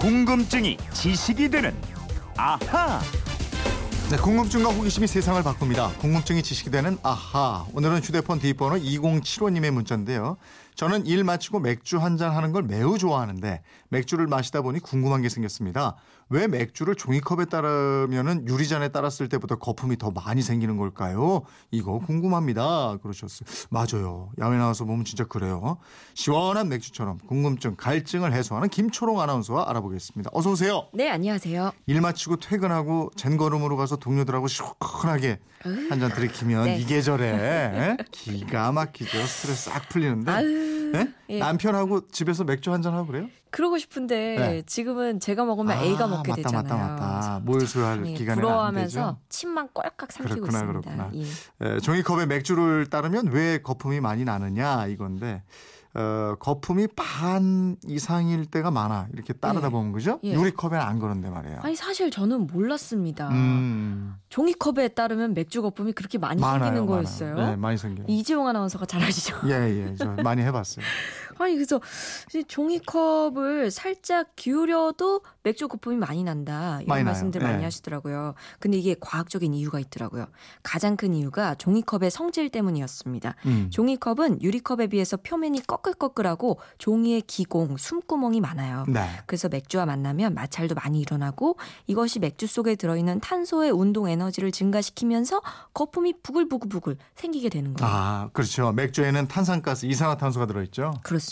궁금증이 지식이 되는 아하. 네, 궁금증과 호기심이 세상을 바꿉니다. 궁금증이 지식이 되는 아하. 오늘은 휴대폰 뒷번호 2075님의 문자인데요. 저는 일 마치고 맥주 한 잔 하는 걸 매우 좋아하는데 맥주를 마시다 보니 궁금한 게 생겼습니다. 왜 맥주를 종이컵에 따르면은 유리잔에 따랐을 때보다 거품이 더 많이 생기는 걸까요? 이거 궁금합니다. 그러셨어요. 맞아요. 야외 나와서 보면 진짜 그래요. 시원한 맥주처럼 궁금증, 갈증을 해소하는 김초롱 아나운서와 알아보겠습니다. 어서 오세요. 네, 안녕하세요. 일 마치고 퇴근하고 젠걸음으로 가서 동료들하고 시원하게 한 잔 들이키면 네. 이 계절에 기가 막히죠. 스트레스 싹 풀리는데 아유, 예? 예. 남편하고 집에서 맥주 한 잔 하고 그래요? 그러고 싶은데 네. 지금은 제가 먹으면 A가 먹게 맞다, 되잖아요. 맞다, 맞다. 모유수유할 예, 기간에 안 부러워하면서. 침만 꼴깍 삼키고 그렇구나, 있습니다. 그렇구나. 예. 에, 종이컵에 맥주를 따르면 왜 거품이 많이 나느냐 이건데 어, 거품이 반 이상일 때가 많아 이렇게 따르다 예. 보면 그죠? 예. 유리컵에는 안 그런데 말이에요. 아니 사실 저는 몰랐습니다. 음, 종이컵에 따르면 맥주 거품이 그렇게 많이 많아요, 생기는 많아요. 거였어요. 네, 많이 생겨요. 이지용 아나운서가 잘 아시죠? 예, 예, 저 많이 해봤어요. 아니 그래서 종이컵을 살짝 기울여도 맥주 거품이 많이 난다 이런 많이 나요. 말씀들 많이 네. 하시더라고요. 근데 이게 과학적인 이유가 있더라고요. 가장 큰 이유가 종이컵의 성질 때문이었습니다. 음. 종이컵은 유리컵에 비해서 표면이 꺼끌꺼끌하고 종이의 기공, 숨구멍이 많아요. 네. 그래서 맥주와 만나면 마찰도 많이 일어나고 이것이 맥주 속에 들어있는 탄소의 운동 에너지를 증가시키면서 거품이 부글부글부글 생기게 되는 거예요. 아, 그렇죠. 맥주에는 탄산가스, 이산화탄소가 들어있죠. 그렇습니다.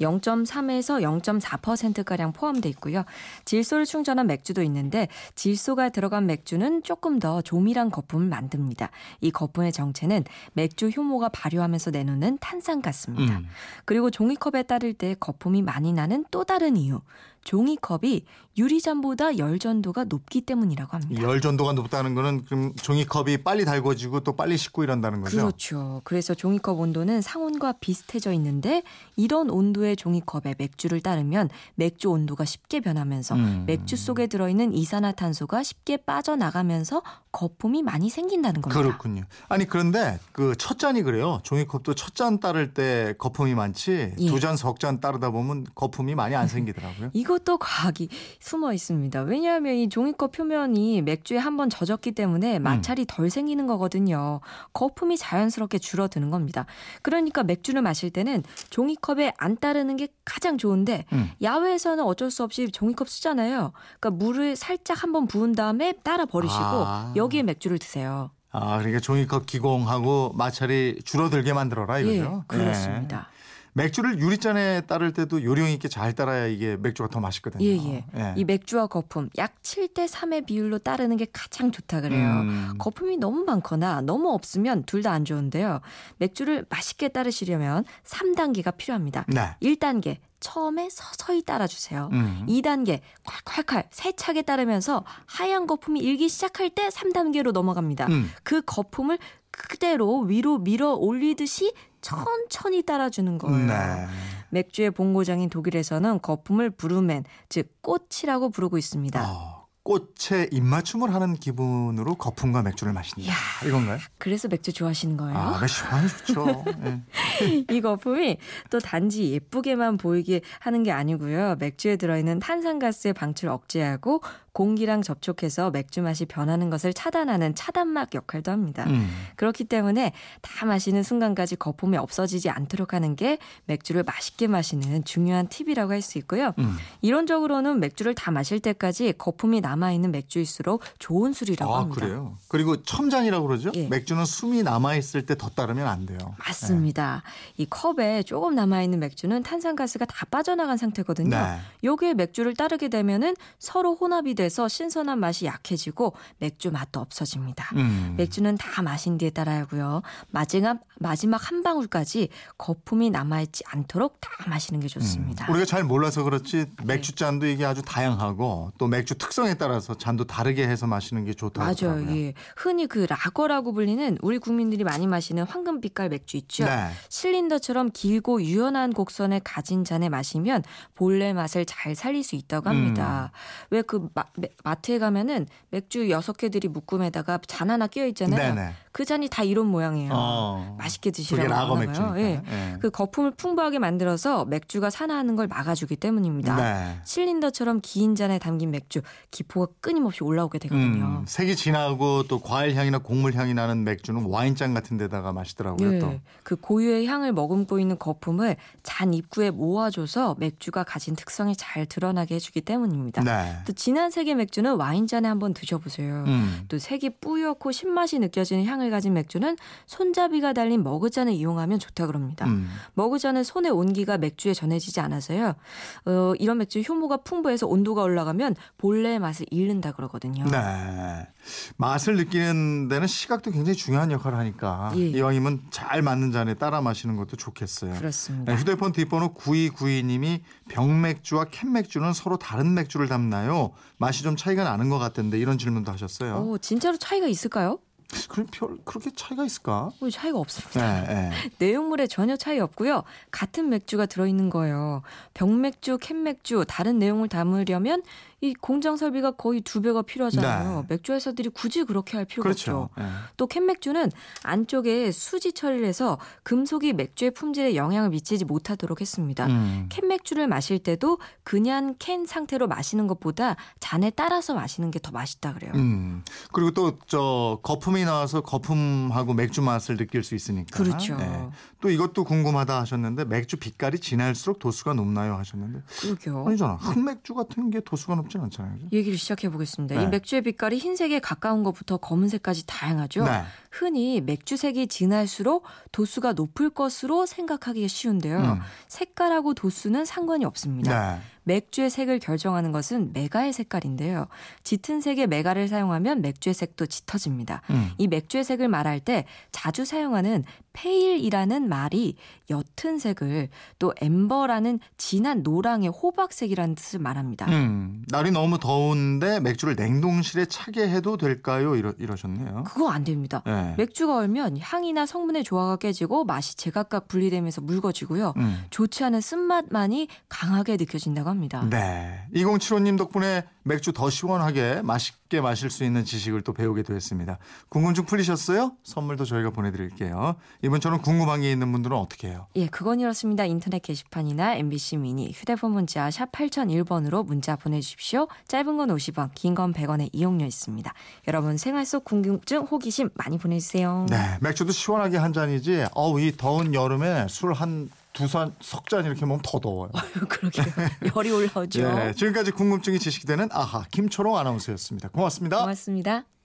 0.3에서 0.4%가량 포함되어 있고요. 질소를 충전한 맥주도 있는데 질소가 들어간 맥주는 조금 더 조밀한 거품을 만듭니다. 이 거품의 정체는 맥주 효모가 발효하면서 내놓는 탄산가스입니다. 음. 그리고 종이컵에 따를 때 거품이 많이 나는 또 다른 이유. 종이컵이 유리잔보다 열전도가 높기 때문이라고 이 합니다. 열전도가 높다는 거는 그럼 종이컵이 빨리 달궈지고 또 빨리 식고 이런다는 거죠. 그렇죠. 그래서 종이컵 온도는 상온과 비슷해져 있는데 이런 온도의 종이컵에 맥주를 따르면 맥주 온도가 쉽게 변하면서 음. 맥주 속에 들어있는 이산화탄소가 쉽게 빠져나가면서 거품이 많이 생긴다는 겁니다. 그렇군요. 아니 그런데 그 첫 잔이 그래요. 종이컵도 첫 잔 따를 때 거품이 많지 예. 두잔 석 잔 따르다 보면 거품이 많이 안 생기더라고요. 이것도 과학이 숨어 있습니다. 왜냐하면 이 종이컵 표면이 맥주에 한 번 젖었기 음. 때문에 마찰이 덜 생기는 거거든요. 거품이 자연스럽게 줄어드는 겁니다. 그러니까 맥주를 마실 때는 종이컵 에 안 따르는 게 가장 좋은데 음. 야외에서는 어쩔 수 없이 종이컵 쓰잖아요. 그러니까 물을 살짝 한번 부은 다음에 따라 버리시고 아. 여기에 맥주를 드세요. 아 그러니까 종이컵 기공하고 마찰이 줄어들게 만들어라 이거죠. 예, 그렇습니다. 네. 맥주를 유리잔에 따를 때도 요령 있게 잘 따라야 이게 맥주가 더 맛있거든요. 예, 예. 예. 이 맥주와 거품 약 7대 3의 비율로 따르는 게 가장 좋다 그래요. 음. 거품이 너무 많거나 너무 없으면 둘 다 안 좋은데요. 맥주를 맛있게 따르시려면 3단계가 필요합니다. 네. 1단계 처음에 서서히 따라주세요. 음. 2단계 콸콸콸 세차게 따르면서 하얀 거품이 일기 시작할 때 3단계로 넘어갑니다. 음. 그 거품을 그대로 위로 밀어 올리듯이 천천히 따라주는 거예요. 네. 맥주의 본고장인 독일에서는 거품을 브루멘, 즉 꽃이라고 부르고 있습니다. 어, 꽃에 입맞춤을 하는 기분으로 거품과 맥주를 마신다. 이야. 이건가요? 그래서 맥주 좋아하시는 거예요? 아, 시원히 좋죠. 예. 이 거품이 또 단지 예쁘게만 보이게 하는 게 아니고요. 맥주에 들어있는 탄산가스의 방출을 억제하고 공기랑 접촉해서 맥주 맛이 변하는 것을 차단하는 차단막 역할도 합니다. 음. 그렇기 때문에 다 마시는 순간까지 거품이 없어지지 않도록 하는 게 맥주를 맛있게 마시는 중요한 팁이라고 할 수 있고요. 음. 이론적으로는 맥주를 다 마실 때까지 거품이 남아 있는 맥주일수록 좋은 술이라고 아, 합니다. 그래요? 그리고 첨잔이라고 그러죠? 예. 맥주는 숨이 남아 있을 때 더 따르면 안 돼요. 맞습니다. 이 컵에 조금 남아 있는 맥주는 탄산가스가 다 빠져나간 상태거든요. 네. 여기에 맥주를 따르게 되면은 서로 혼합이 돼서 신선한 맛이 약해지고 맥주 맛도 없어집니다. 음. 맥주는 다 마신 뒤에 따라야 하고요. 마지막, 마지막 한 방울까지 거품이 남아 있지 않도록 다 마시는 게 좋습니다. 우리가 잘 몰라서 그렇지 맥주 잔도 이게 아주 다양하고 또 맥주 특성에 따라서 잔도 다르게 해서 마시는 게 좋다고 맞아요. 예. 흔히 그 라거라고 불리는 우리 국민들이 많이 마시는 황금 빛깔 맥주 있죠. 네. 실린더처럼 길고 유연한 곡선을 가진 잔에 마시면 본래 맛을 잘 살릴 수 있다고 합니다. 음. 왜그 마트에 가면은 맥주 여섯 개들이 묶음에다가 잔 하나 끼어 있잖아요. 네네. 그 잔이 다 이런 모양이에요. 어. 맛있게 드시라고 라거 하나 봐요. 맥주니까. 예. 예. 그 거품을 풍부하게 만들어서 맥주가 산화하는 걸 막아주기 때문입니다. 네. 실린더처럼 긴 잔에 담긴 맥주 기포가 끊임없이 올라오게 되거든요. 음, 색이 진하고 또 과일 향이나 곡물 향이 나는 맥주는 와인잔 같은 데다가 마시더라고요. 또. 예, 그 고유의 향을 머금고 있는 거품을 잔 입구에 모아줘서 맥주가 가진 특성이 잘 드러나게 해주기 때문입니다. 네. 또 진한 색의 맥주는 와인잔에 한번 드셔보세요. 음. 또 색이 뿌옇고 신맛이 느껴지는 향을 가진 맥주는 손잡이가 달린 머그잔을 이용하면 좋다 그럽니다. 음. 머그잔은 손의 온기가 맥주에 전해지지 않아서요. 어, 이런 맥주 효모가 풍부해서 온도가 올라가면 본래의 맛을 잃는다 그러거든요. 네. 맛을 느끼는 데는 시각도 굉장히 중요한 역할을 하니까 예. 이왕이면 잘 맞는 잔에 따라 마시는 것도 좋겠어요. 그렇습니다. 네, 휴대폰 뒷번호 9292님이 병맥주와 캔맥주는 서로 다른 맥주를 담나요? 맛이 좀 차이가 나는 것 같던데 이런 질문도 하셨어요. 오, 진짜로 차이가 있을까요? 그럼 별 그렇게 차이가 있을까? 뭐 차이가 없습니다. 네, 네. 내용물에 전혀 차이 없고요. 같은 맥주가 들어있는 거예요. 병맥주, 캔맥주 다른 내용을 담으려면 이 공장 설비가 거의 두 배가 필요하잖아요. 네. 맥주 회사들이 굳이 그렇게 할 필요가 그렇죠. 없죠. 네. 또 캔맥주는 안쪽에 수지 처리를 해서 금속이 맥주의 품질에 영향을 미치지 못하도록 했습니다. 음. 캔맥주를 마실 때도 그냥 캔 상태로 마시는 것보다 잔에 따라서 마시는 게 더 맛있다 그래요. 음. 그리고 또 저 거품이 나와서 거품하고 맥주 맛을 느낄 수 있으니까. 네. 그렇죠. 또 이것도 궁금하다 하셨는데 맥주 빛깔이 진할수록 도수가 높나요 하셨는데 그러게요. 아니잖아. 흑맥주 같은 게 도수가 높진 않잖아요. 그죠? 얘기를 시작해 보겠습니다. 네. 이 맥주의 빛깔이 흰색에 가까운 것부터 검은색까지 다양하죠. 네. 흔히 맥주색이 진할수록 도수가 높을 것으로 생각하기 쉬운데요. 음. 색깔하고 도수는 상관이 없습니다. 네. 맥주의 색을 결정하는 것은 메가의 색깔인데요. 짙은 색의 메가를 사용하면 맥주의 색도 짙어집니다. 음. 이 맥주의 색을 말할 때 자주 사용하는 pale이라는 말이 옅은 색을 또 amber라는 진한 노랑의 호박색이라는 뜻을 말합니다. 음. 날이 너무 더운데 맥주를 냉동실에 차게 해도 될까요? 이러, 이러셨네요. 그거 안 됩니다. 네. 맥주가 얼면 향이나 성분의 조화가 깨지고 맛이 제각각 분리되면서 묽어지고요. 음. 좋지 않은 쓴맛만이 강하게 느껴진다고 합니다. 네. 2075님 덕분에 맥주 더 시원하게 맛있게 마실 수 있는 지식을 또 배우게 되었습니다. 궁금증 풀리셨어요? 선물도 저희가 보내드릴게요. 이번처럼 궁금한 게 있는 분들은 어떻게 해요? 예, 그건 이렇습니다. 인터넷 게시판이나 MBC 미니 휴대폰 문자 샵 8001번으로 문자 보내주십시오. 짧은 건 50원, 긴 건 100원의 이용료 있습니다. 여러분 생활 속 궁금증, 호기심 많이 보내주세요. 네. 맥주도 시원하게 한 잔이지, 어우, 이 더운 여름에 술 한 두 잔, 석잔 이렇게 먹으면 더 더워요. 그러게요. 열이 올라오죠. 네. 지금까지 궁금증이 지식되는 아하, 김초롱 아나운서였습니다. 고맙습니다. 고맙습니다.